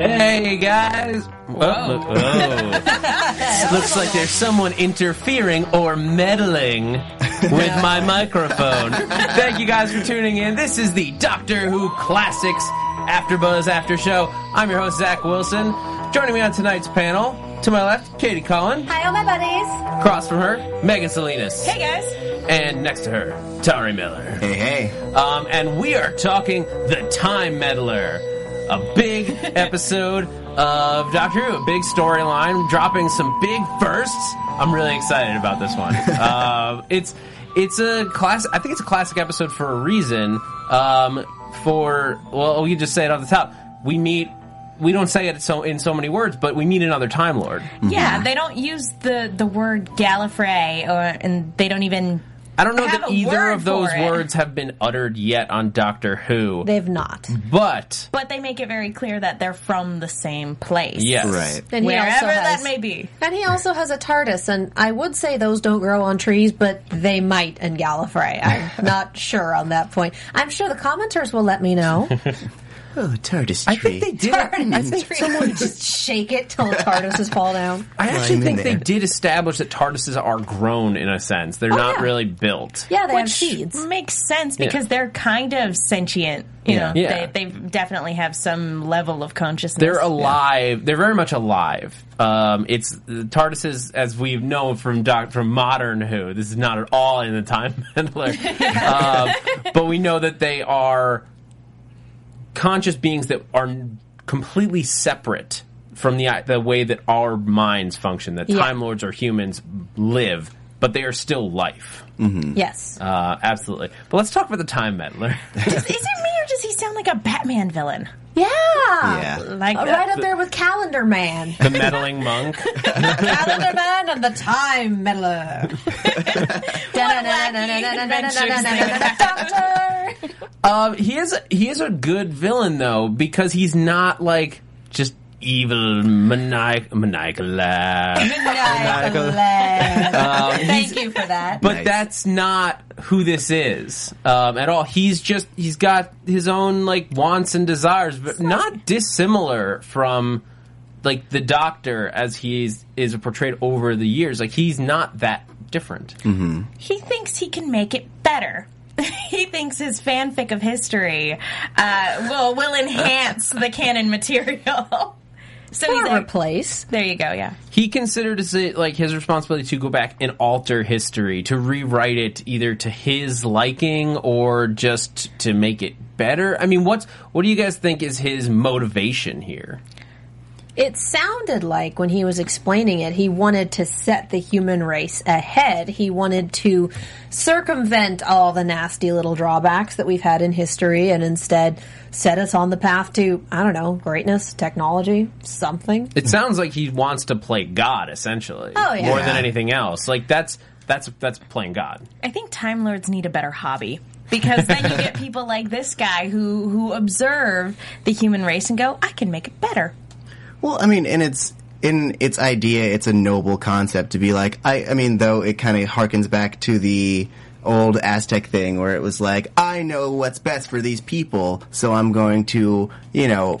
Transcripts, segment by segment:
Hey guys! Whoa. Looks like there's someone interfering or meddling with my microphone. Thank you guys for tuning in. This is the Doctor Who Classics After Buzz After Show. I'm your host Zach Wilson. Joining me on tonight's panel, to my left, Katie Cullen. Hi, all my buddies. Across from her, Megan Salinas. Hey, guys. And next to her, Tauri Miller. Hey, hey. Um, and we are talking The Time Meddler, a big episode of Doctor Who, a big storyline, dropping some big firsts. I'm really excited about this one. uh, it's it's a class. I think it's a classic episode for a reason. Um, for well, we can just say it off the top. We meet. We don't say it so in so many words, but we meet another Time Lord. Yeah, they don't use the the word Gallifrey, or and they don't even. I don't know have that either of those words have been uttered yet on Doctor Who, They've not. but But they make it very clear that they're from the same place. yes, Right. And Wherever also that may be. And he also has a TARDIS, and I would say those don't grow on trees, but they might in Gallifrey. I'm not sure on that point. I'm sure the commenters will let me know. Oh, TARDIS tree. I think they did. I think Someone just shake it till the TARDISes fall down. I actually Climb in think they there. did establish that TARDISes are grown in a sense. They're not yeah. really built. Yeah, they have Which seeds. makes sense Yeah. because they're kind of sentient. You Yeah. know, Yeah. They, they definitely have some level of consciousness. They're alive. They're very much alive. Um, it's the TARDISes, as we know from doc, from modern Who. This is not at all in the time Meddler, um, but we know that they are conscious beings that are completely separate from the the way that our minds function. That Yeah. Time Lords or humans live, but they are still life. Yes. Uh, absolutely. But let's talk about the Time Meddler. Is, is it me does he sound like a Batman villain? yeah. Yeah. Like Uh, right up there with Calendar Man. the meddling monk. Calendar Man and the Time Meddler. Doctor! Um, he is he is a good villain though because he's not like just evil maniac maniacal. Maniacal. Thank you for that. But Nice. that's not who this is um, at all. He's just he's got his own like wants and desires, but not dissimilar from like the Doctor as he's is portrayed over the years. Like he's not that different. he thinks he can make it better. he thinks his fanfic of history uh, will will enhance the canon material. so or he's like, replace. there you go. Yeah. he considered it like his responsibility to go back and alter history, to rewrite it either to his liking or just to make it better. I mean, what's what do you guys think is his motivation here? It sounded like when he was explaining it, he wanted to set the human race ahead. He wanted to circumvent all the nasty little drawbacks that we've had in history and instead set us on the path to, I don't know, greatness, technology, something. It sounds like he wants to play God essentially, Oh, yeah. more than anything else. Like that's that's that's playing God. I think Time Lords need a better hobby. Because then you get people like this guy who who observe the human race and go, I can make it better. Well, I mean, and it's in its idea, it's a noble concept to be like. I, I mean, though it kind of harkens back to the old Aztec thing where it was like, I know what's best for these people, so I'm going to, you know,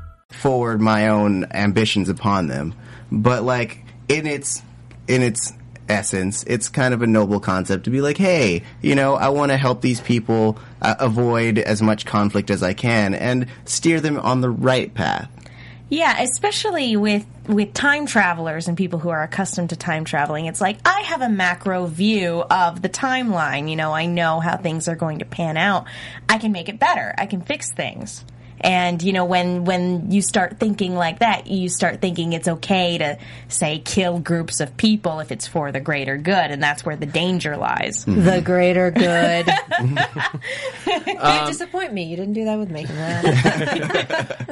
Forward my own ambitions upon them. But like in its in its essence, it's kind of a noble concept to be like, hey, you know, I want to help these people uh, avoid as much conflict as I can and steer them on the right path. Yeah, especially with with time travelers and people who are accustomed to time traveling. It's like I have a macro view of the timeline. You know, I know how things are going to pan out. I can make it better. I can fix things. And you know, when when you start thinking like that, you start thinking it's okay to say kill groups of people if it's for the greater good, and that's where the danger lies. The greater good. you disappoint me. You didn't do that with me.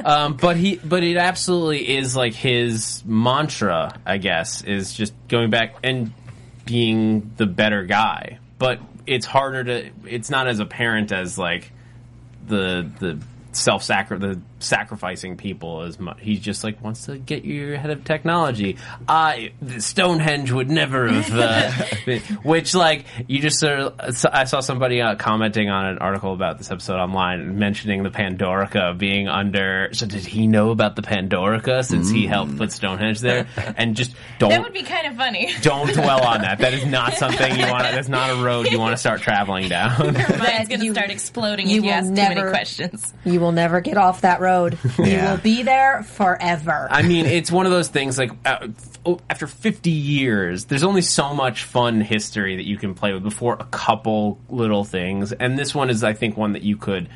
Um, but he, but it absolutely is like his mantra, I guess, is just going back and being the better guy. But it's harder to. It's not as apparent as like the the self sacri the sacrificing people as much. He just like wants to get you ahead of technology. I Stonehenge would never have. Uh, which like you just sort of. I saw somebody uh, commenting on an article about this episode online, mentioning the Pandorica being under. So did he know about the Pandorica since he helped put Stonehenge there? And just don't That would be kind of funny. don't dwell on that. That is not something you want. That's not a road you want to start traveling down. Your mind's going to you- start exploding you if you will ask too many questions. you will never get off that road. You Yeah. will be there forever. I mean, it's one of those things like uh, f- after 50 years, there's only so much fun history that you can play with before a couple little things. And this one is, I think, one that you could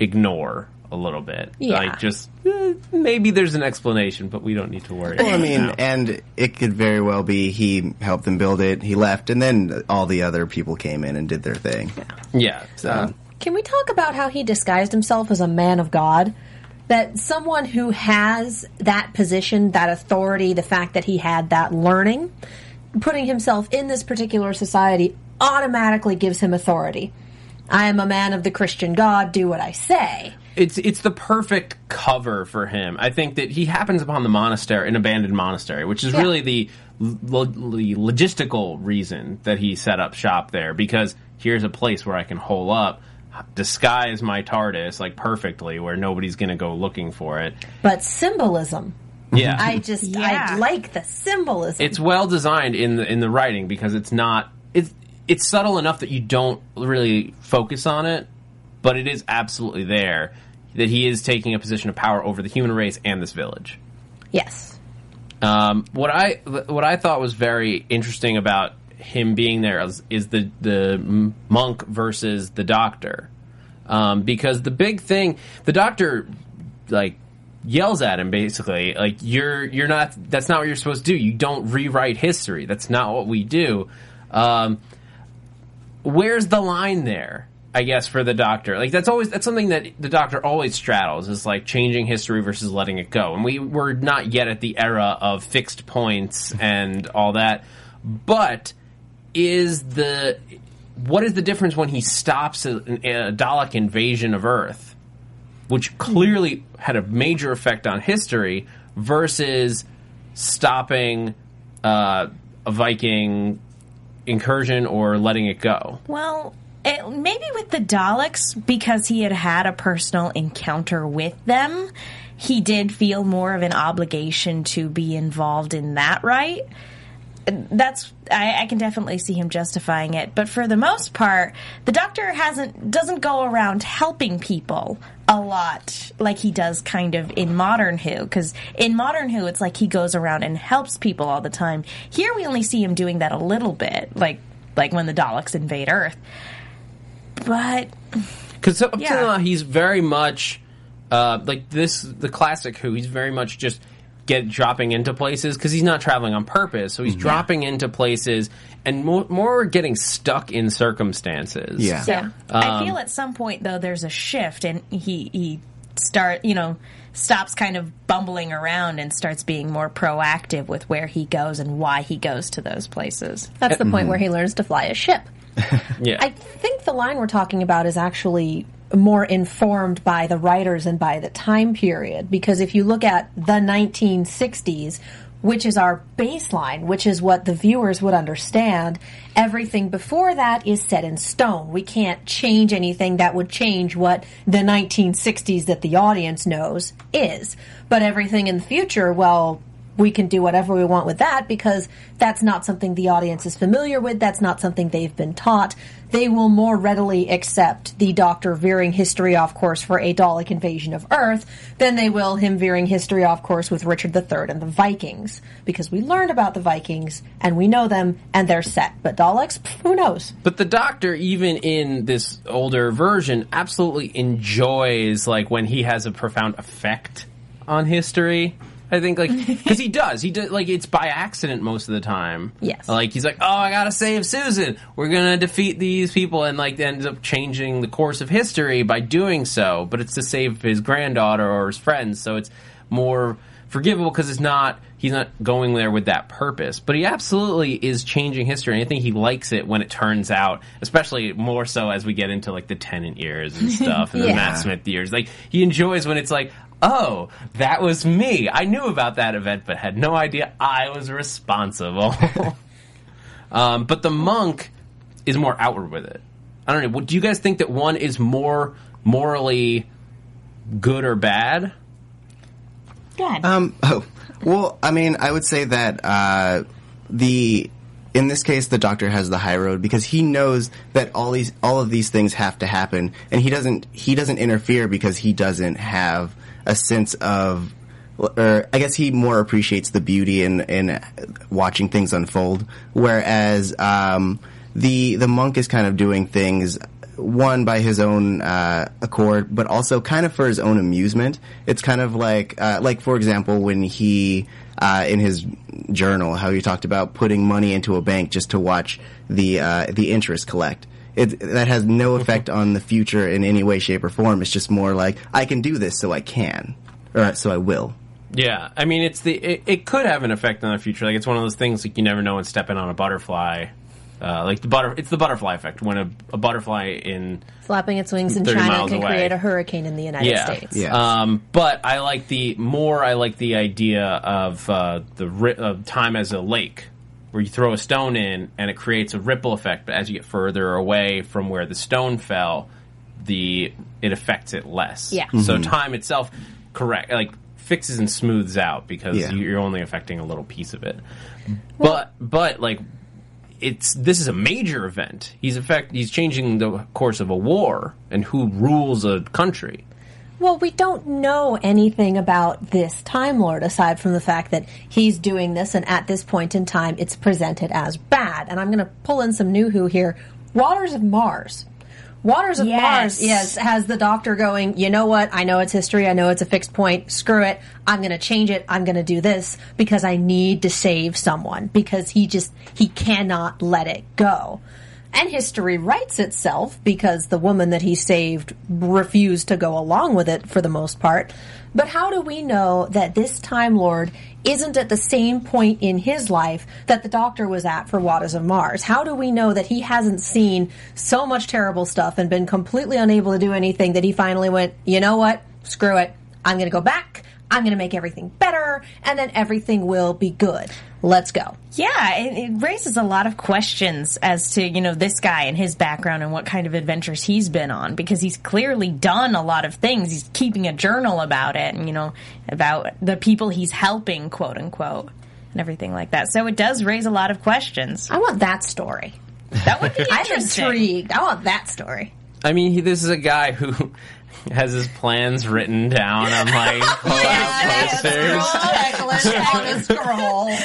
ignore a little bit. Yeah. Like, just eh, maybe there's an explanation, but we don't need to worry. Well, I mean, now. and it could very well be he helped them build it, he left, and then all the other people came in and did their thing. yeah. So, Can we talk about how he disguised himself as a man of God? That someone who has that position, that authority, the fact that he had that learning, putting himself in this particular society automatically gives him authority. I am a man of the Christian God, do what I say. it's it's the perfect cover for him. I think that he happens upon the monastery, an abandoned monastery, which is Yeah. really the, lo- the logistical reason that he set up shop there. Because here's a place where I can hole up, disguise my TARDIS like perfectly, where nobody's going to go looking for it. But symbolism. Yeah, I just, Yeah. I like the symbolism. it's well designed in the in the writing because it's not it's it's subtle enough that you don't really focus on it, but it is absolutely there that he is taking a position of power over the human race and this village. yes. Um, what I what I thought was very interesting about him being there is, is the the monk versus the doctor, um, because the big thing the doctor like yells at him basically like you're you're not that's not what you're supposed to do. You don't rewrite history. That's not what we do. Um, where's the line there i guess for the doctor? Like that's always that's something that the doctor always straddles is like changing history versus letting it go. And we we're not yet at the era of fixed points and all that. But is the what is the difference when he stops a, a dalek invasion of earth which clearly had a major effect on history versus stopping uh, a viking incursion or letting it go Well, it, maybe with the Daleks, because he had had a personal encounter with them, he did feel more of an obligation to be involved in that, right? That's I, I can definitely see him justifying it, but for the most part, the Doctor hasn't doesn't go around helping people a lot like he does kind of in Modern Who. Because in Modern Who, it's like he goes around and helps people all the time. Here, we only see him doing that a little bit, like like when the Daleks invade Earth. But because up Yeah. to now he's very much uh, like this the classic who he's very much just get dropping into places because he's not traveling on purpose so he's mm-hmm. dropping into places and more, more getting stuck in circumstances Yeah. yeah, I um, feel at some point though there's a shift, and he he start, you know, stops kind of bumbling around and starts being more proactive with where he goes and why he goes to those places. That's the point mm-hmm. where he learns to fly a ship. Yeah. I think the line we're talking about is actually more informed by the writers and by the time period. Because if you look at the 1960s, which is our baseline, which is what the viewers would understand, everything before that is set in stone. We can't change anything that would change what the 1960s that the audience knows is. But everything in the future, well, we can do whatever we want with that because that's not something the audience is familiar with. That's not something they've been taught. They will more readily accept the Doctor veering history off course for a Dalek invasion of Earth than they will him veering history off course with Richard III and the Vikings because we learned about the Vikings and we know them and they're set. But Daleks, pff, who knows? But the Doctor, even in this older version, absolutely enjoys like when he has a profound effect on history. I think like because he does, he does like it's by accident most of the time. Yes. like he's like, oh, I gotta save Susan. We're gonna defeat these people, and like ends up changing the course of history by doing so. But it's to save his granddaughter or his friends, so it's more forgivable because it's not he's not going there with that purpose. But he absolutely is changing history, and I think he likes it when it turns out, especially more so as we get into like the Tennant years and stuff, and the Matt Smith years. Like he enjoys when it's like. Oh, that was me. I knew about that event, but had no idea I was responsible. um, but the monk is more outward with it. I don't know. Do you guys think that one is more morally good or bad? God. Um, oh, well, I mean, I would say that uh, the in this case, the doctor has the high road because he knows that all these all of these things have to happen, and he doesn't he doesn't interfere because he doesn't have a sense of. Or I guess he more appreciates the beauty in in watching things unfold, whereas um, the the monk is kind of doing things one by his own uh, accord, but also kind of for his own amusement. It's kind of like, uh, like for example, when he uh, in his journal, how he talked about putting money into a bank just to watch the uh, the interest collect. It, that has no effect on the future in any way, shape, or form. It's just more like I can do this, so I can, or so I will. Yeah, I mean, it's the it, it could have an effect on the future. Like it's one of those things like you never know when stepping on a butterfly. Uh, like the butter, it's the butterfly effect. When a, a butterfly in Flapping its wings in China can away. create a hurricane in the United yeah, States. Yeah. Um, but I like the more I like the idea of uh, the ri- of time as a lake, where you throw a stone in and it creates a ripple effect. But as you get further away from where the stone fell, the it affects it less. Yeah. So mm-hmm. time itself, correct, like fixes and smooths out because Yeah. you're only affecting a little piece of it. But but like it's this is a major event. He's effect he's changing the course of a war and who rules a country. Well, we don't know anything about this Time Lord aside from the fact that he's doing this, and at this point in time, it's presented as bad. And I'm going to pull in some new who here. Waters of Mars. Waters of Yes. Mars, yes, has the doctor going, you know what? I know it's history. I know it's a fixed point. Screw it. I'm going to change it. I'm going to do this because I need to save someone because he just, he cannot let it go. And history writes itself because the woman that he saved refused to go along with it for the most part. But how do we know that this Time Lord isn't at the same point in his life that the Doctor was at for Waters of Mars? How do we know that he hasn't seen so much terrible stuff and been completely unable to do anything that he finally went, you know what? Screw it. I'm going to go back. I'm going to make everything better, and then everything will be good. Let's go. Yeah, it, it raises a lot of questions as to you know this guy and his background and what kind of adventures he's been on because he's clearly done a lot of things. He's keeping a journal about it, and you know about the people he's helping, quote unquote, and everything like that. So it does raise a lot of questions. I want that story. That would be I'm interesting. intrigued. I want that story. I mean, he, this is a guy who has his plans written down on like pull-out posters.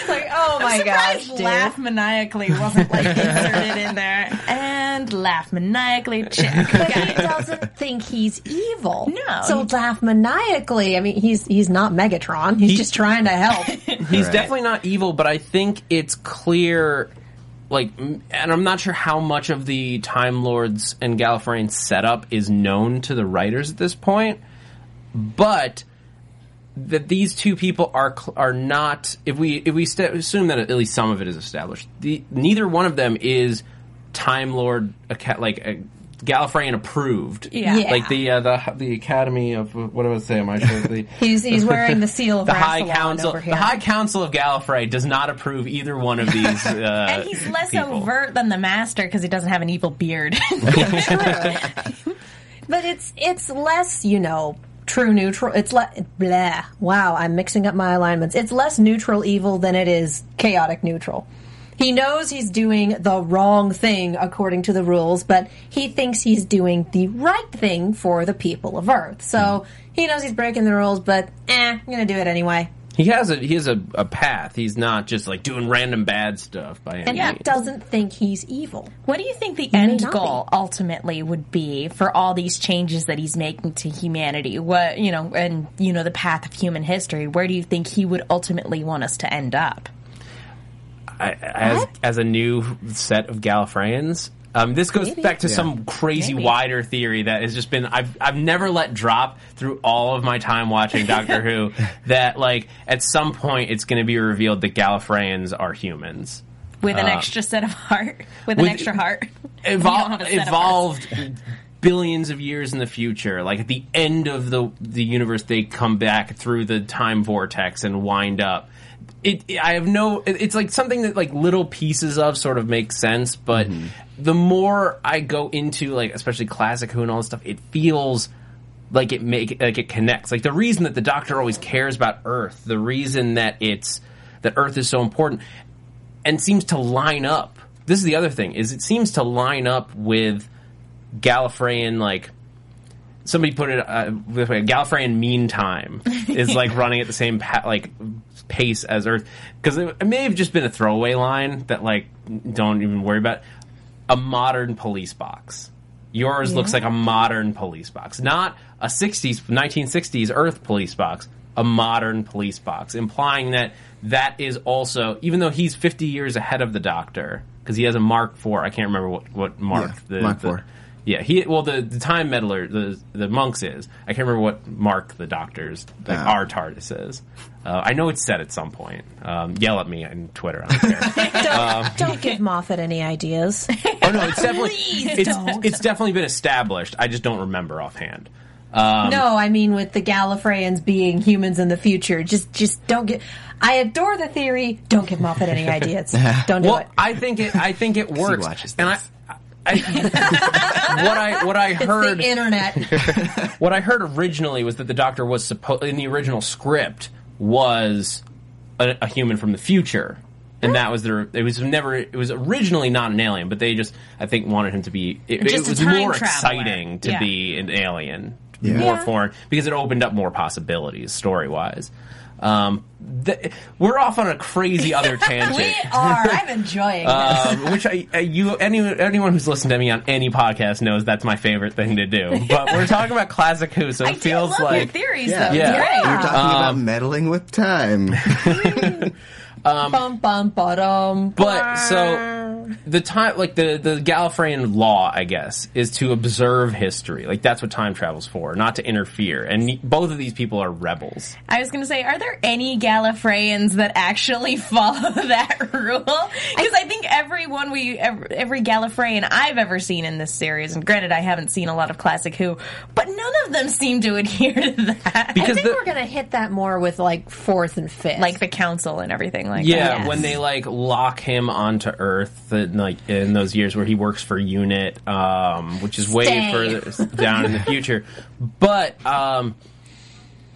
like, oh my gosh, dude. laugh maniacally wasn't like inserted in there, and laugh maniacally check. But he doesn't think he's evil. No. So laugh maniacally. I mean, he's he's not Megatron. He's just trying to help. He's Right. definitely not evil, but I think it's clear. Like, and I'm not sure how much of the Time Lords and Gallifreyan setup is known to the writers at this point. but that these two people are are not. If we if we st- assume that at least some of it is established, the, neither one of them is Time Lord like. Uh, Gallifreyan approved, Yeah. Yeah. like the uh, the the Academy of what do I say? Am I sure the He's he's wearing the seal of the High Council, over here. the High Council of Gallifrey does not approve either one of these. Uh, and he's less people. overt than the master because he doesn't have an evil beard. But it's it's less, you know, true neutral. It's less blah. Wow, I'm mixing up my alignments. It's less neutral evil than it is chaotic neutral. He knows he's doing the wrong thing according to the rules, but he thinks he's doing the right thing for the people of Earth. So he knows he's breaking the rules, but eh, I'm gonna do it anyway. He has a he has a, a path. He's not just like doing random bad stuff by any And means. he doesn't think he's evil. what do you think the may end not goal ultimately would be for all these changes that he's making to humanity? What you know, and you know, the path of human history. Where do you think he would ultimately want us to end up? I, as as a new set of Gallifreyans. Um, this goes back to some crazy Maybe. wider theory that has just been I've I've never let drop through all of my time watching Doctor Who that like at some point it's going to be revealed that Gallifreyans are humans. With an extra set of heart, with, an with- extra heart. You don't Evol- have a set of hearts. evolved billions of years in the future. Like at the end of the the universe, they come back through the time vortex and wind up. It, I have no. it- It's like something that like little pieces of sort of make sense, but mm-hmm. the more I go into like especially classic Who and all this stuff, it feels like it make like it connects. Like the reason that the Doctor always cares about Earth, the reason that it's that Earth is so important, and seems to line up. This is the other thing: is it seems to line up with Gallifreyan like. Somebody put it uh, this way: Gallifreyan mean time is like running at the same pa- like pace as Earth because it, it may have just been a throwaway line that like don't even worry about. A modern police box. Yours looks like a modern police box, not a 60s, 1960s Earth police box, a modern police box, implying that that is also, even though he's 50 years ahead of the Doctor, because he has a Mark IV, I can't remember what, what Mark. Yeah, the, Mark the- IV. Yeah, he well the the time meddler the the monks is. I can't remember what Mark the Doctor's like Ah. our TARDIS is. Uh, I know it's said at some point. Um, yell at me on Twitter. I don't care. Don't, don't give Moffat any ideas. Oh no, it's definitely it's don't. it's definitely been established. I just don't remember offhand. Um, no, I mean with the Gallifreyans being humans in the future. Just, just don't get. I adore the theory. Don't give Moffat any ideas. Don't do Well, it. I think it I think it works. watches and I, this. I what I what I It's heard the internet. what I heard originally was that the Doctor was supposed in the original script was a, a human from the future. And that was their. It was never. It was originally not an alien, but they just, I think, wanted him to be. It, Just it a was time more traveler. exciting to Yeah. be an alien, Yeah. more Yeah. foreign, because it opened up more possibilities story wise. Um, th- we're off on a crazy other tangent. we are. I'm enjoying this. Um, which I, uh, you any, anyone who's listened to me on any podcast knows that's my favorite thing to do. But we're talking about classic Who, so it do feels love your like theories, Yeah. though. Yeah. It's great. We're talking about Um, meddling with time. um, bum bum ba-dum. But so the time, like the the Gallifreyan law, I guess, is to observe history. Like that's what time travel's for, not to interfere. And both of these people are rebels. I was going to say, are there any Gallifreyans that actually follow that rule? Because I think everyone we every, every Gallifreyan I've ever seen in this series, and granted, I haven't seen a lot of classic Who, but none of them seem to adhere to that. I think the- we're gonna hit that more with like fourth and fifth. like the council and everything like Yeah, that. when they like lock him onto Earth, in, like in those years where he works for Unit, um, which is way Stay. further down in the future. But um,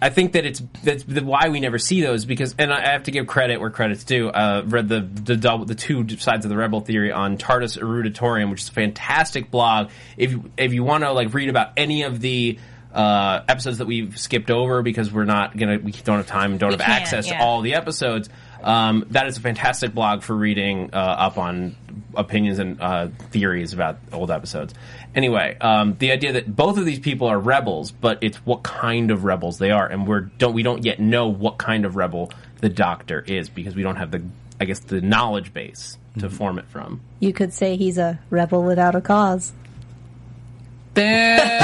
I think that it's that's the, why we never see those because, and I have to give credit where credit's due. Uh, read the the double, the two sides of the Rebel theory on TARDIS Eruditorum, which is a fantastic blog. If you, if you want to like read about any of the uh, episodes that we've skipped over because we're not gonna we don't have time and don't We have access yeah. to all the episodes. Um, that is a fantastic blog for reading uh, up on opinions and uh, theories about old episodes. Anyway, um, the idea that both of these people are rebels, but it's what kind of rebels they are, and we're don't we don't yet know what kind of rebel the Doctor is because we don't have the I guess the knowledge base to form it from. you could say he's a rebel without a cause. Dead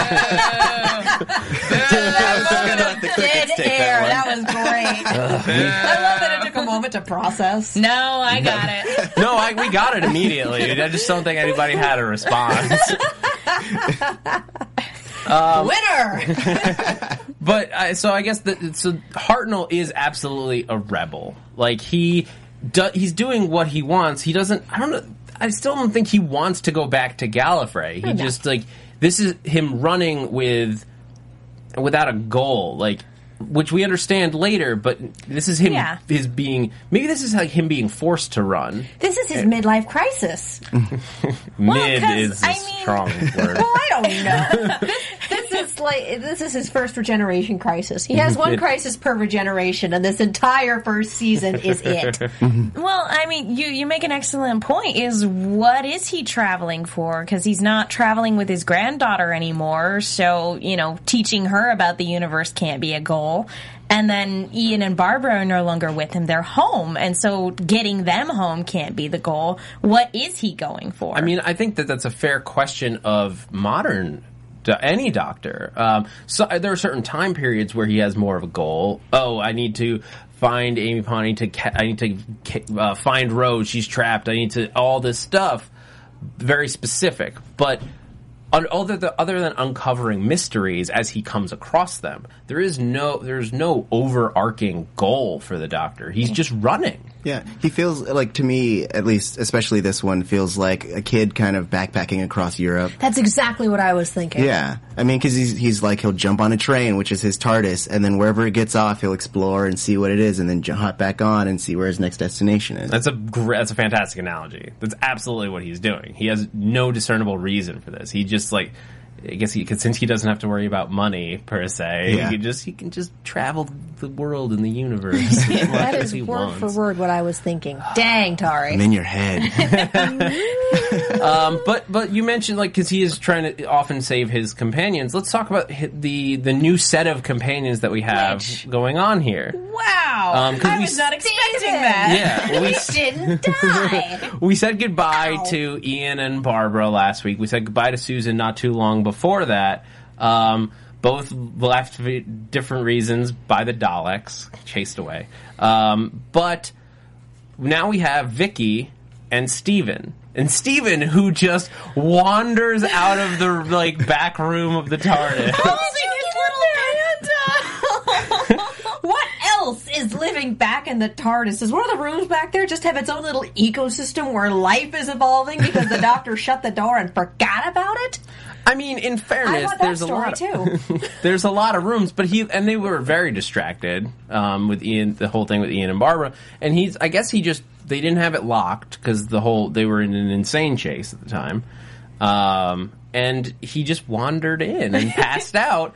air. That was great. I love that it took a moment to process. No, I got it. no, I, we got it immediately. I just don't think anybody had a response. Winner. But uh, so I guess that so Hartnell is absolutely a rebel. Like he do, he's doing what he wants. He doesn't. I don't know. I still don't think he wants to go back to Gallifrey. He just like this is him running with without a goal. Like which we understand later, but this is him Yeah. his being maybe this is like him being forced to run. This is his midlife crisis. Mid 'cause, is a I mean- strong word. Well, I don't know. this, this is like this is his first regeneration crisis. He has one crisis per regeneration, and this entire first season is it. Well, I mean, you you make an excellent point. Is what is he traveling for? Because he's not traveling with his granddaughter anymore. So you know, teaching her about the universe can't be a goal. And then Ian and Barbara are no longer with him; they're home, and so getting them home can't be the goal. What is he going for? I mean, I think that that's a fair question of modern do- any doctor. Um, so there are certain time periods where he has more of a goal. Oh, I need to find Amy Pond. I need to. Ca- I need to uh, find Rose. She's trapped. I need to all this stuff. Very specific, but. Other, the, other than uncovering mysteries as he comes across them, there is no there's no overarching goal for the Doctor. He's just running. Yeah, he feels like to me, at least, especially this one, feels like a kid kind of backpacking across Europe. That's exactly what I was thinking. Yeah, I mean, because he's he's like he'll jump on a train, which is his TARDIS, and then wherever it gets off, he'll explore and see what it is, and then hop back on and see where his next destination is. That's a gr- that's a fantastic analogy. That's absolutely what he's doing. He has no discernible reason for this. He just like I guess he, 'cause since he doesn't have to worry about money per se, Yeah. he can just he can just travel the world and the universe. That as is he word wants. for word what I was thinking. Dang, Tauri. I'm in your head. Um, but but you mentioned like because he is trying to often save his companions. Let's talk about the the new set of companions that we have Which? going on here. wow, Um, 'cause I we was not expecting David. that. Yeah, we Didn't die. We said goodbye Ow. to Ian and Barbara last week. We said goodbye to Susan not too long before that. Um, both left for different reasons by the Daleks, chased away. Um, but now we have Vicky and Steven. And Steven, who just wanders out of the like back room of the TARDIS. what else is living back in the TARDIS? Does one of the rooms back there just have its own little ecosystem where life is evolving because the doctor shut the door and forgot about it? I mean, in fairness, want that there's a story lot. too. there's a lot of rooms, but he and they were very distracted um, with Ian, the whole thing with Ian and Barbara, and he's. I guess he just they didn't have it locked because the whole they were in an insane chase at the time, um, and he just wandered in and passed out.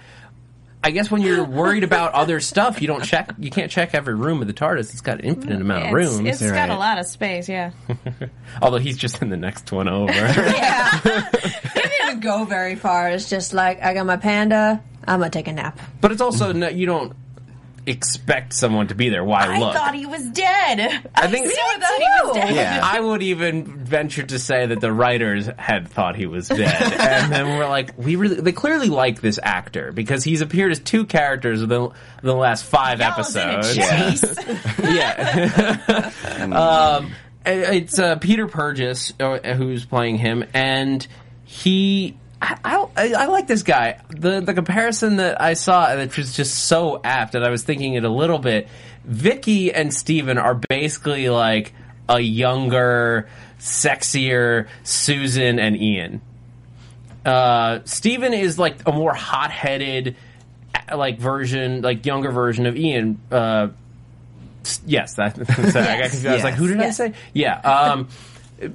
I guess when you're worried about other stuff, you don't check. You can't check every room of the TARDIS. It's got an infinite amount of rooms. it's got Right. a lot of space. Yeah. Although he's just in the next one over. yeah. It didn't go very far. It's just like, I got my panda, I'm gonna take a nap. but it's also no, you don't expect someone to be there. Why I look? thought he was dead. I think- still thought he was dead. Yeah. I would even venture to say that the writers had thought he was dead, and then we're like, we really, they clearly like this actor because he's appeared as two characters in the, the last five Y'all's in a episodes. chase. yeah. um, it's uh, Peter Purves uh, who's playing him, and he. I, I, I like this guy. The the comparison that I saw that was just so apt, and I was thinking it a little bit. Vicky and Steven are basically like a younger, sexier Susan and Ian. Uh, Steven is like a more hot headed, like version, like younger version of Ian. Uh, yes, that, sorry, I got Yes. I was like, who did I say? Yeah. Um,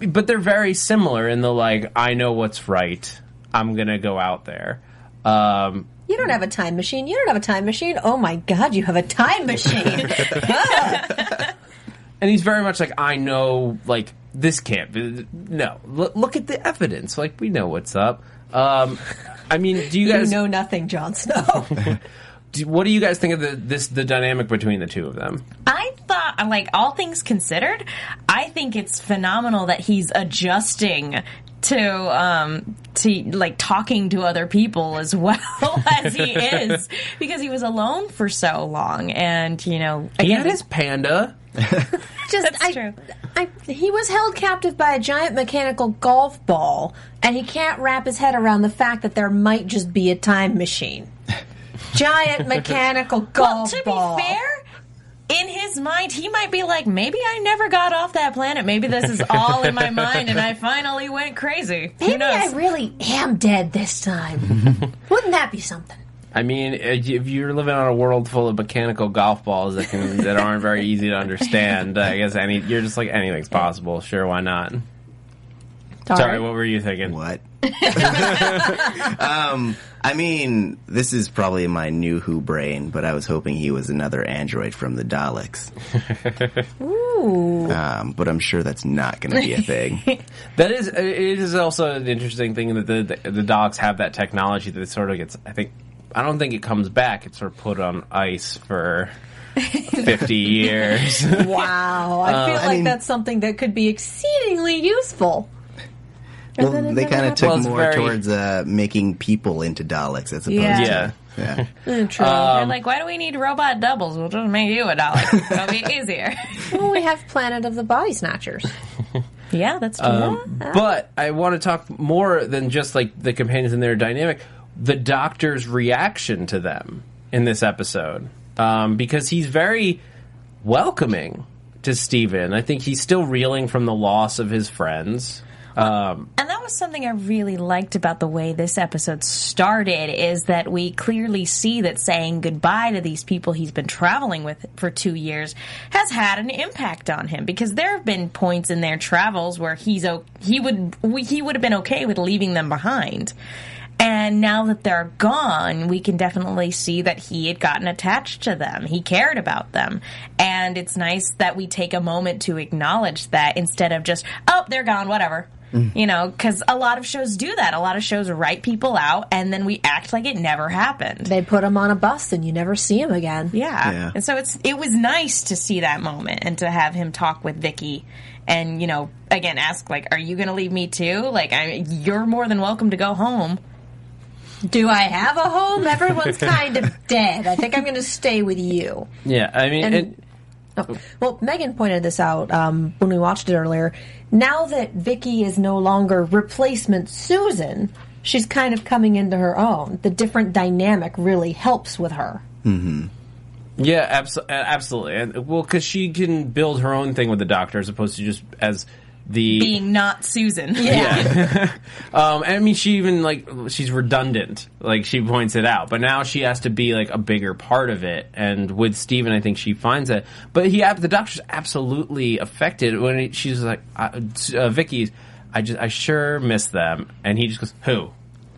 but they're very similar in the like, I know what's right. I'm gonna go out there. Um, You don't have a time machine. You don't have a time machine. Oh my god, you have a time machine. and he's very much like, I know, like this can't be. No, L- look at the evidence. Like we know what's up. Um, I mean, do you you guys know nothing, Jon Snow. do, what do you guys think of the this the dynamic between the two of them? I thought, like all things considered, I think it's phenomenal that he's adjusting to um to like talking to other people as well as he is because he was alone for so long and you know He again had his panda. Just That's I, true. I, he was held captive by a giant mechanical golf ball, and he can't wrap his head around the fact that there might just be a time machine. Giant mechanical golf well golf to ball. be fair in his mind he might be like maybe I never got off that planet maybe this is all in my mind and I finally went crazy Who maybe knows? I really am dead this time. Wouldn't that be something? I mean, if you're living on a world full of mechanical golf balls that can that aren't very easy to understand, I guess any you're just like anything's possible. Sure, why not? Sorry, what were you thinking? What? um, I mean, this is probably my new Who brain, but I was hoping he was another android from the Daleks. Ooh. Um, but I'm sure that's not going to be a thing. That is, it is also an interesting thing that the, the the dogs have that technology that sort of gets. I think I don't think it comes back. It's sort of put on ice for fifty years. Wow. I feel I like mean- that's something that could be exceedingly useful. And well, they kind of took Well, more very- towards uh, making people into Daleks as opposed Yeah. to. yeah. Yeah. Mm, True. They're like why do we need robot doubles we'll just make you a Dalek it'll be easier well, we have Planet of the Body Snatchers. yeah that's true Um, But I want to talk more than just like the companions and their dynamic. The Doctor's reaction to them in this episode, um, because he's very welcoming to Steven. I think he's still reeling from the loss of his friends. Um, And that was something I really liked about the way this episode started is that we clearly see that saying goodbye to these people he's been traveling with for two years has had an impact on him because there have been points in their travels where he's he would he would have been okay with leaving them behind. And now that they're gone, we can definitely see that he had gotten attached to them. He cared about them. And it's nice that we take a moment to acknowledge that instead of just, oh, they're gone, whatever. Mm. You know, because a lot of shows do that. A lot of shows write people out and then we act like it never happened. They put them on a bus and you never see them again. Yeah. Yeah. And so it's it was nice to see that moment and to have him talk with Vicky and, you know, again ask like, Are you gonna leave me too? Like I you're more than welcome to go home. Do I have a home? Everyone's kind of dead. I think I'm going to stay with you. yeah, I mean, And- it, Oh, well, Megan pointed this out um, when we watched it earlier. Now that Vicky is no longer replacement Susan, she's kind of coming into her own. The different dynamic really helps with her. Yeah, abso- absolutely. And well, because she can build her own thing with the Doctor as opposed to just as the Being not Susan. Yeah. um, I mean, she even like she's redundant. Like she points it out, but now she has to be like a bigger part of it. And with Steven, I think she finds it. But he, the doctor's absolutely affected when he, she's like, uh, uh, Vicky's. I just, I sure miss them. And he just goes, who?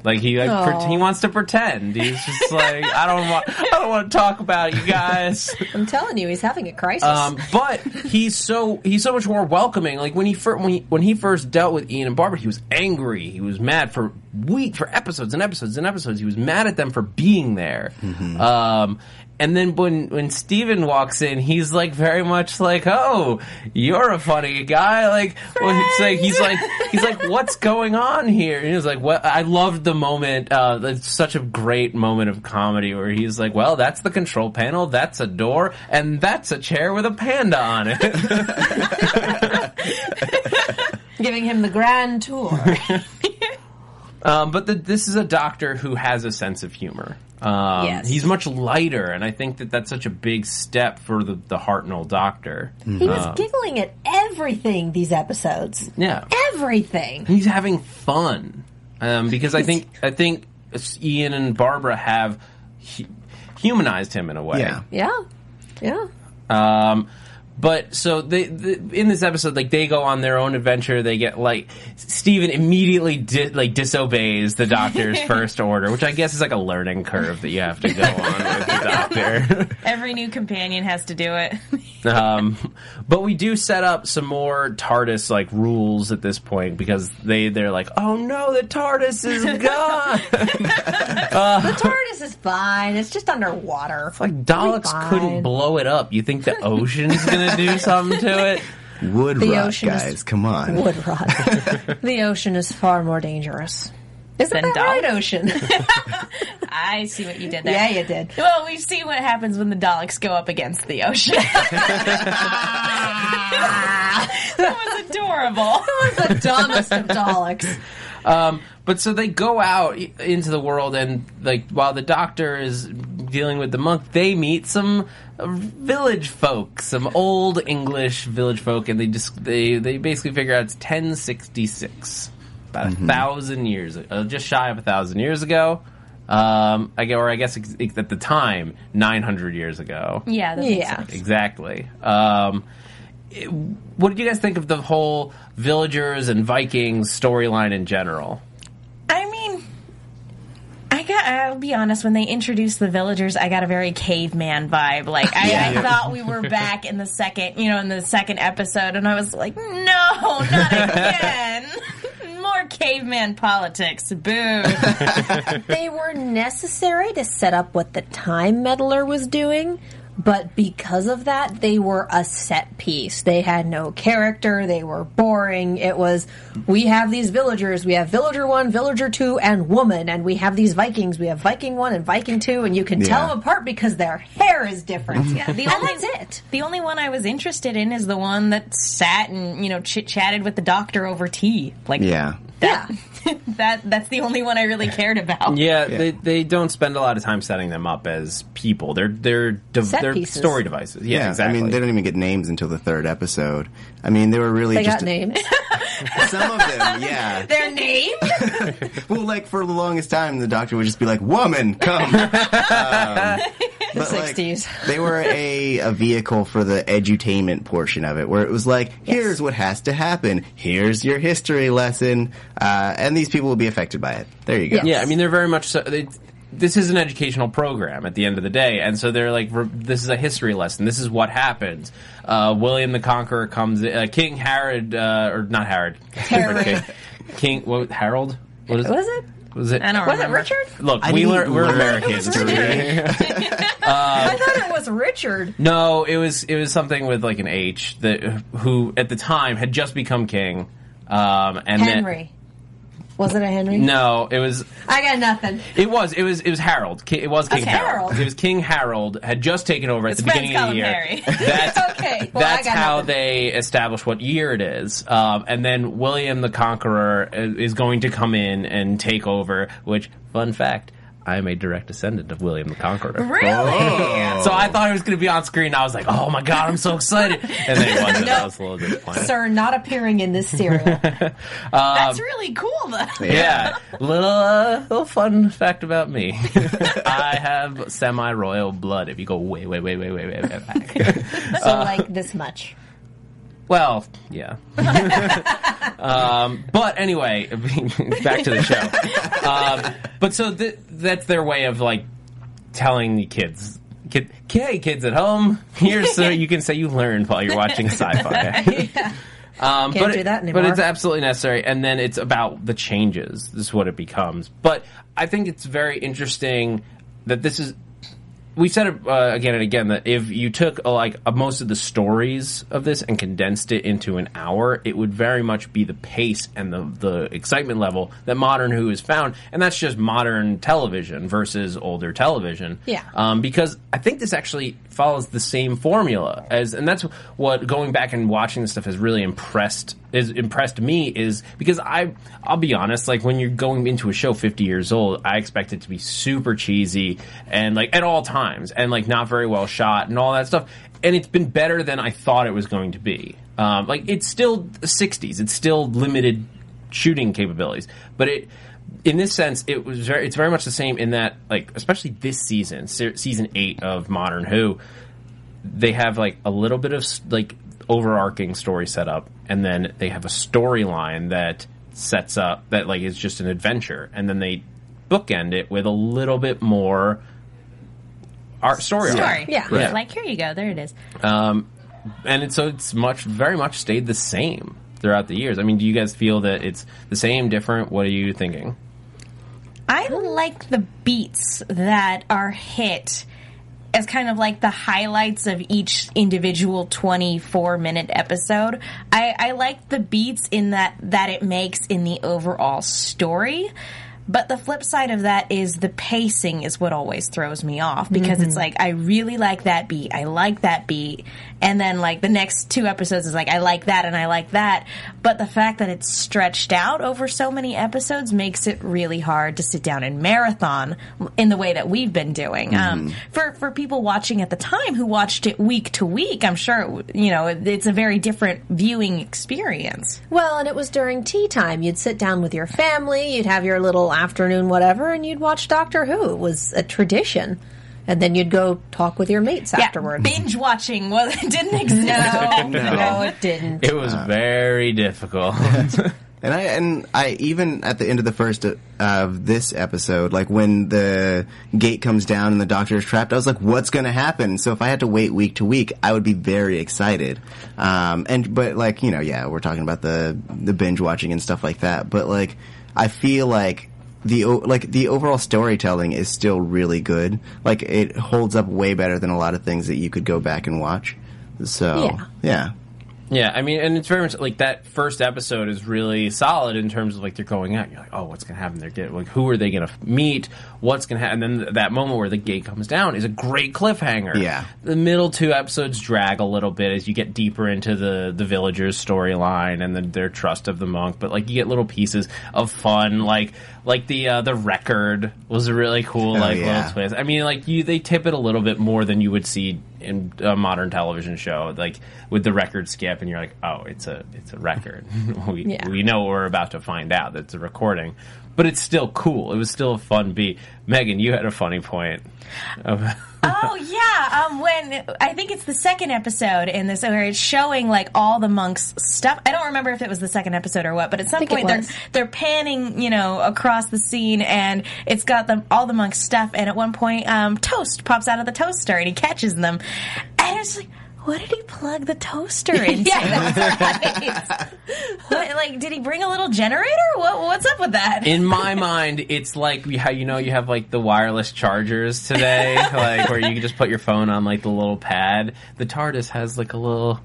Like he like pre- he wants to pretend. He's just like I don't want I don't want to talk about it, you guys. I'm telling you, he's having a crisis. Um, but he's so he's so much more welcoming. Like when he first when he, when he first dealt with Ian and Barbara, he was angry. He was mad for week for episodes and episodes and episodes. He was mad at them for being there. Um, and then when when Steven walks in, he's like very much like, "Oh, you're a funny guy." Like, well, it's like he's like he's like, "What's going on here?" And he's like, "Well, I loved the moment. Uh, it's such a great moment of comedy where he's like, "Well, that's the control panel. That's a door, and that's a chair with a panda on it." Giving him the grand tour. Um, but the, this is a doctor who has a sense of humor. Um, Yes. He's much lighter, and I think that that's such a big step for the, the Hartnell doctor. he was giggling at everything these episodes. Yeah. Everything. He's having fun. Um, because I think I think Ian and Barbara have hu- humanized him in a way. Yeah. Yeah. Yeah. Um, but so they, the in this episode, like they go on their own adventure. They get like Steven immediately di- like disobeys the doctor's first order, which I guess is like a learning curve that you have to go on with the doctor. Every new companion has to do it. um, but we do set up some more TARDIS like rules at this point because they they're like, oh no, the TARDIS is gone. The TARDIS is fine. It's just underwater. like Daleks couldn't blow it up. You think the ocean's gonna do something to it? Wood The rot, ocean is- guys. Come on. Wood rot. the ocean is far more dangerous. Isn't Than that right, ocean? I see what you did there. yeah, you did. Well, we've seen what happens when the Daleks go up against the ocean. that was adorable. It was the dumbest of Daleks. Um, but so they go out into the world, and like while the doctor is dealing with the monk, they meet some village folk, some old English village folk, and they just they they basically figure out it's 1066, about a thousand years, uh, just shy of a thousand years ago. Um, I guess, or I guess ex- ex- at the time, 900 years ago. Yeah, that makes Yeah. sense. Exactly. Um, it- what did you guys think of the whole villagers and Vikings storyline in general? I mean, I got. I'll be honest. When they introduced the villagers, I got a very caveman vibe. Like I, I thought we were back in the second, you know, in the second episode, and I was like, no, not again. More caveman politics. Boo. they were necessary to set up what the time meddler was doing but because of that they were a set piece. They had no character. They were boring. It was we have these villagers. We have villager 1 villager 2 and woman. And we have these vikings. We have viking 1 and viking 2 and you can tell them apart because their hair is different. Yeah The and only- that's it. The only one I was interested in is the one that sat and you know chit chatted with the doctor over tea. Like Yeah. that. that that's the only one I really cared about. Yeah, They, they don't spend a lot of time setting them up as people. They're they're de- they're pieces. story devices. Yeah, exactly. I mean, they don't even get names until the third episode. I mean, they were really they just got names some of them. Yeah. their name Well, like for the longest time, the doctor would just be like, "Woman, come." um, but, like, 60s. they were a, a vehicle for the edutainment portion of it, where it was like, "Here's what has to happen. Here's your history lesson," uh, and these people will be affected by it. There you go. Yeah. yeah, I mean they're very much so. They, this is an educational program at the end of the day, and so they're like, this is a history lesson. This is what happens. Uh, William the Conqueror comes, uh, King Herod, uh, or not Herod, Herod. King, King what, Harold? What is was it Was it? I don't was it richard Look, I we didn't learn, we're learn Americans. history. i thought it was richard No, it was it was something with like an H that who at the time had just become king. Um, and then- henry was it a henry no, it was i got nothing It was. It was. It was Harold. It was King Okay. Harold. Harold. It was King Harold had just taken over at the beginning of the year. Harry. That's Okay, well, got how nothing. they establish what year it is. Um, and then William the Conqueror is going to come in and take over. Which, fun fact, I am a direct descendant of William the Conqueror. Really? So I thought it was going to be on screen. I was like, "Oh my god, I'm so excited!" And then it wasn't. I was a little disappointed. sir not appearing in this serial That's really cool though. Yeah, little uh, little fun fact about me. I have semi royal blood. If you go way, way, way, way, way, way, way back. so like this much well, yeah. Um, but anyway, back to the show. Um, but so th- that's their way of like telling the kids. Kid, hey, kids at home, here's so you can say you learned while you're watching sci-fi. Um, Can't but do that But it's absolutely necessary, and then it's about the changes. This is what it becomes. But I think it's very interesting that this is. We said it uh, again and again that if you took uh, like uh, most of the stories of this and condensed it into an hour, it would very much be the pace and the the excitement level that modern Who has found, and that's just modern television versus older television. Yeah. Um, because I think this actually follows the same formula as, and that's what going back and watching this stuff has really impressed is impressed me is because I I'll be honest, like when you're going into a show 50 years old, I expect it to be super cheesy and like at all times and like not very well shot and all that stuff. And it's been better than I thought it was going to be. Um, like it's still the 60s, it's still limited shooting capabilities, but it in this sense, it was very, it's very much the same in that, like, especially this season, se- season eight of Modern Who, they have like a little bit of like overarching story set up, and then they have a storyline that sets up that like is just an adventure, and then they bookend it with a little bit more art story. arc. Sorry. Yeah. Yeah. Like here you go. There it is. Um, and it's, so it's much very much stayed the same throughout the years. I mean, do you guys feel that it's the same, different? What are you thinking? I like the beats that are hit as kind of like the highlights of each individual 24 minute episode. I, I like the beats in that that it makes in the overall story. But the flip side of that is the pacing is what always throws me off because it's like I really like that beat, I like that beat, and then like the next two episodes is like I like that and I like that. But the fact that it's stretched out over so many episodes makes it really hard to sit down and marathon in the way that we've been doing. Um, for for people watching at the time who watched it week to week, I'm sure it, you know it, it's a very different viewing experience. Well, and it was during tea time. You'd sit down with your family, you'd have your little afternoon whatever, and you'd watch Doctor Who. It was a tradition. And then you'd go talk with your mates afterwards. binge watching well, it didn't exist. No, no, it didn't. It was very difficult. And I and I even at the end of the first uh, of this episode, like when the gate comes down and the doctor is trapped, I was like, "What's going to happen?" So if I had to wait week to week, I would be very excited. Um, and but like you know, yeah, we're talking about the the binge watching and stuff like that. But like, I feel like the like the overall storytelling is still really good. Like it holds up way better than a lot of things that you could go back and watch. So Yeah. yeah. Yeah, I mean, and it's very much like that first episode is really solid in terms of like they're going out. You're like, oh, what's going to happen? They're getting like, who are they going to meet? What's going to happen? And then that moment where the gate comes down is a great cliffhanger. Yeah. The middle two episodes drag a little bit as you get deeper into the the villagers' storyline and the, their trust of the monk. But like you get little pieces of fun, like like the uh, the record was a really cool Oh, like yeah. little twist. I mean, like you they tip it a little bit more than you would see in a modern television show, like with the record skip, and you're like, oh, it's a it's a record. we Yeah. we know what we're about to find out. That's a recording, but it's still cool. It was still a fun beat. Megan, you had a funny point. Oh yeah, um, when I think it's the second episode in this where it's showing like all the monks' stuff. I don't remember if it was the second episode or what, but at some point they're they're panning, you know, across the scene, and it's got them all the monks' stuff. And at one point, um, toast pops out of the toaster, and he catches them, and it's like. What did he plug the toaster into? Yeah, that's right. What, like, did he bring a little generator? What, what's up with that? in my mind, it's like how you know you have like the wireless chargers today, like where you can just put your phone on like the little pad. The TARDIS has like a little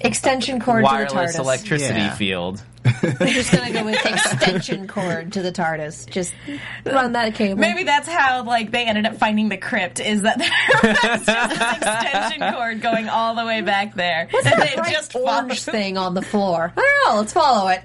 Extension cord to the wireless TARDIS. electricity Yeah. field. I'm just gonna go with extension cord to the TARDIS. Just run that cable. Maybe that's how like they ended up finding the crypt is that there was just this extension cord going all the way back there. What's And that it bright just orange followed- thing on the floor? I don't know. Let's follow it.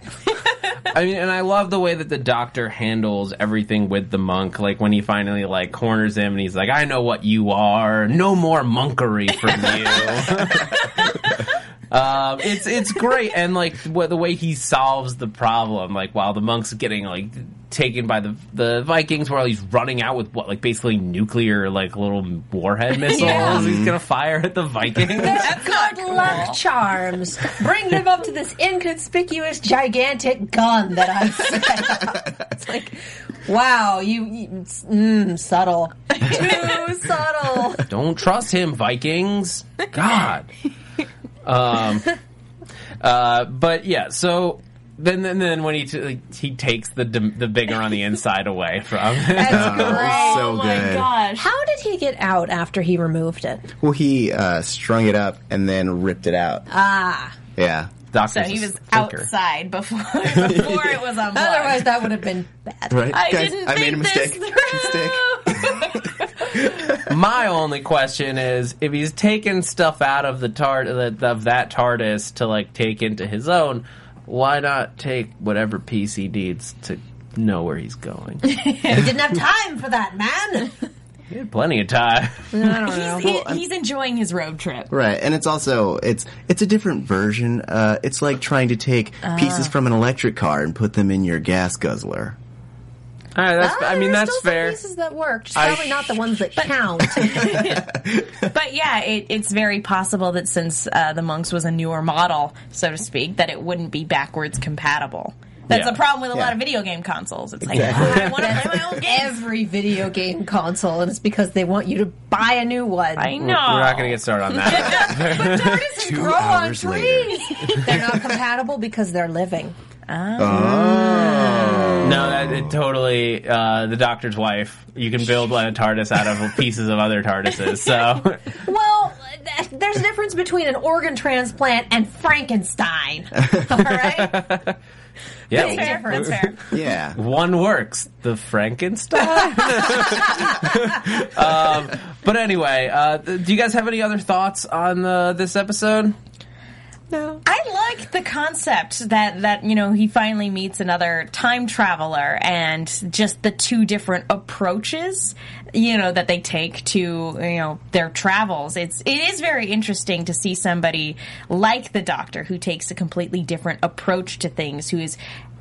I mean, and I love the way that the doctor handles everything with the monk. Like when he finally like corners him, and he's like, "I know what you are. No more monkery from you." Um, it's it's great, and like what the way he solves the problem, like while the monk's getting like taken by the the Vikings, while he's running out with what like basically nuclear like little warhead missiles. Yeah. He's gonna fire at the Vikings. That's good luck charms. Bring them up to this inconspicuous, gigantic gun that I've set up. It's like, wow, you, you mm, subtle, too subtle. Don't trust him, Vikings. God. Um, uh, but yeah, so then then, then when he t- like, he takes the d- the bigger on the inside away from. That's Oh, great. so Oh my good. gosh. How did he get out after he removed it? Well, he uh, strung it up and then ripped it out. Ah, Yeah. Doctor's So he was thinker. outside before before it was unplugged. otherwise that would have been bad. Right. I Guys, didn't I made a mistake. this Mistake. My only question is if he's taken stuff out of the tard of that TARDIS to like take into his own, why not take whatever piece he needs to know where he's going? He didn't have time for that, man. he had plenty of time. I don't know. He's, he- he's enjoying his road trip. Right, and it's also it's it's a different version. Uh, it's like trying to take pieces Ah. from an electric car and put them in your gas guzzler. All right, that's, Ah, I mean there were that's still some fair. Pieces that worked, just I probably sh- not the ones that count. But yeah, it, it's very possible that since uh, the Monks was a newer model, so to speak, that it wouldn't be backwards compatible. That's Yeah. the problem with a lot of video game consoles. It's Exactly. like, I want to play my own game. Every video game console, and it's because they want you to buy a new one. I know. We're not going to get started on that. Two Two hours later. they're not compatible because they're living. Oh. No, that it totally uh, the doctor's wife. You can build a TARDIS out of pieces of other TARDISes. So Well, th- there's a difference between an organ transplant and Frankenstein. All right? yeah, That's fair. That's fair. Yeah. one works. The Frankenstein. um, but anyway, uh, do you guys have any other thoughts on uh, this episode? I like the concept that that you know he finally meets another time traveler and just the two different approaches you know that they take to you know their travels. It's it is very interesting to see somebody like the Doctor who takes a completely different approach to things, who is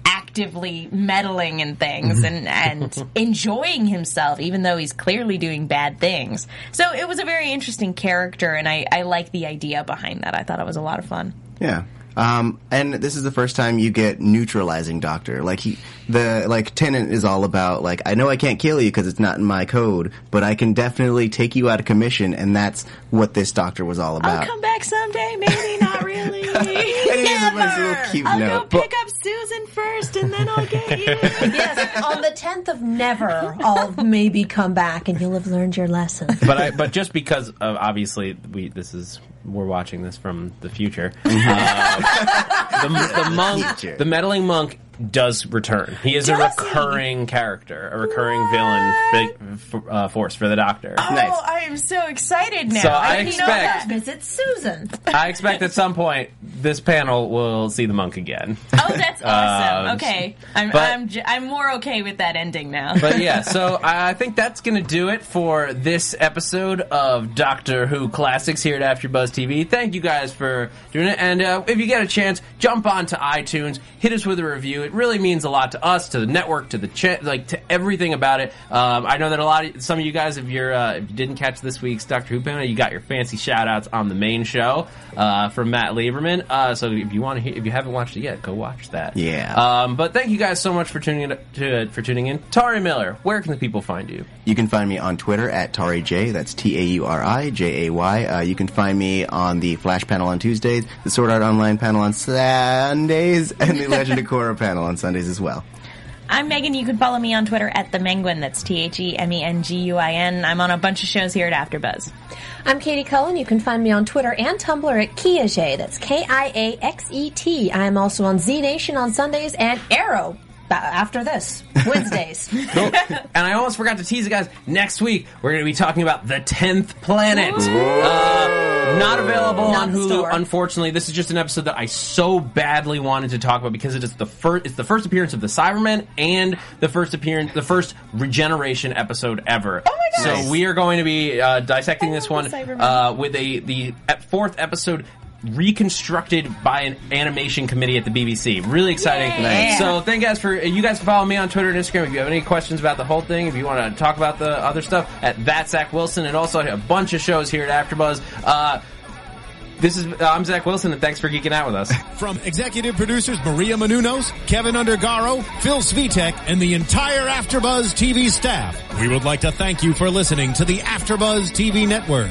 actively meddling in things and and enjoying himself even though he's clearly doing bad things. So it was a very interesting character and I I like the idea behind that. I thought it was a lot of fun. Yeah. Um, and this is the first time you get neutralizing doctor. Like he, the like Tennant is all about like I know I can't kill you because it's not in my code, but I can definitely take you out of commission, and that's what this doctor was all about. I'll come back someday, maybe not really. it is a nice little cute I'll note. go pick up Susan first, and then I'll get you. yes, on the 10th of never, I'll maybe come back and you'll have learned your lesson. but I, but just because of obviously we this is we're watching this from the future. Mm-hmm. Uh, the, the monk, Future. the meddling monk, does return. He is a Does he? recurring character, a recurring villain f- uh, force for the Doctor. Nice. Oh, I am so excited now. So I didn't know expect- that. Visit Susan. I expect at some point this panel will see the monk again. Oh, that's awesome. Um, okay, I'm but- I'm j- I'm more okay with that ending now. But yeah, so I think that's going to do it for this episode of Doctor Who Classics here at AfterBuzz TV. Thank you guys for doing it, and uh, if you get a chance, jump onto iTunes, hit us with a review. It really means a lot to us, to the network, to the chat, like to everything about it. Um, I know that a lot of some of you guys, if you're uh, if you didn't catch this week's Doctor Who panel, you got your fancy shout outs on the main show uh, from Matt Lieberman. Uh, so if you want to, hear, if you haven't watched it yet, go watch that. Yeah. Um, but thank you guys so much for tuning in. To, for tuning in, Tauri Miller. Where can the people find you? You can find me on Twitter at Tauri J. That's T A U R I J A Y. Uh, you can find me on the Flash panel on Tuesdays, the Sword Art Online panel on Sundays, and the Legend of Korra panel on Sundays as well. I'm Megan. You can follow me on Twitter at the Menguin. That's T H E M E N G U I N. I'm on a bunch of shows here at AfterBuzz. I'm Katie Cullen. You can find me on Twitter and Tumblr at Kiaxet. That's K I A X E T. I am also on Z Nation on Sundays and Arrow uh, after this, Wednesdays. Cool. and I almost forgot to tease you guys. Next week, we're going to be talking about the 10th planet. Not available Not on Hulu, store. unfortunately. This is just an episode that I so badly wanted to talk about because it is the first, it's the first appearance of the Cybermen and the first appearance, the first regeneration episode ever. Oh my gosh. So we are going to be uh, dissecting this one uh, with a the fourth episode reconstructed by an animation committee at the BBC. Really exciting. Yeah. So thank you guys for you guys can follow me on Twitter and Instagram if you have any questions about the whole thing. If you want to talk about the other stuff at that Zach Wilson and also a bunch of shows here at AfterBuzz. Uh, this is uh, I'm Zach Wilson and thanks for geeking out with us. From executive producers Maria Menounos, Kevin Undergaro, Phil Svitek, and the entire AfterBuzz TV staff, we would like to thank you for listening to the AfterBuzz TV network.